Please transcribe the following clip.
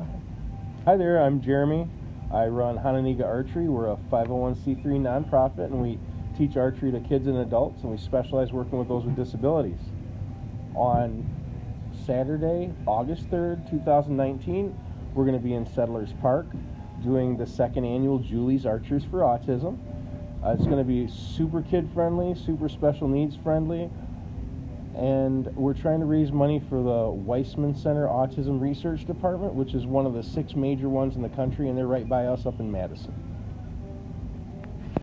ahead. Hi there, I'm Jeremy. I run Hananiga Archery. We're a 501c3 nonprofit and we teach archery to kids and adults and we specialize working with those with disabilities. On Saturday, August 3rd, 2019, we're going to be in Settlers Park doing the second annual Julie's Archers for Autism. Uh, it's going to be super kid friendly, super special needs friendly, and we're trying to raise money for the Waisman Center Autism Research Department, which is one of the six major ones in the country, and they're right by us up in Madison.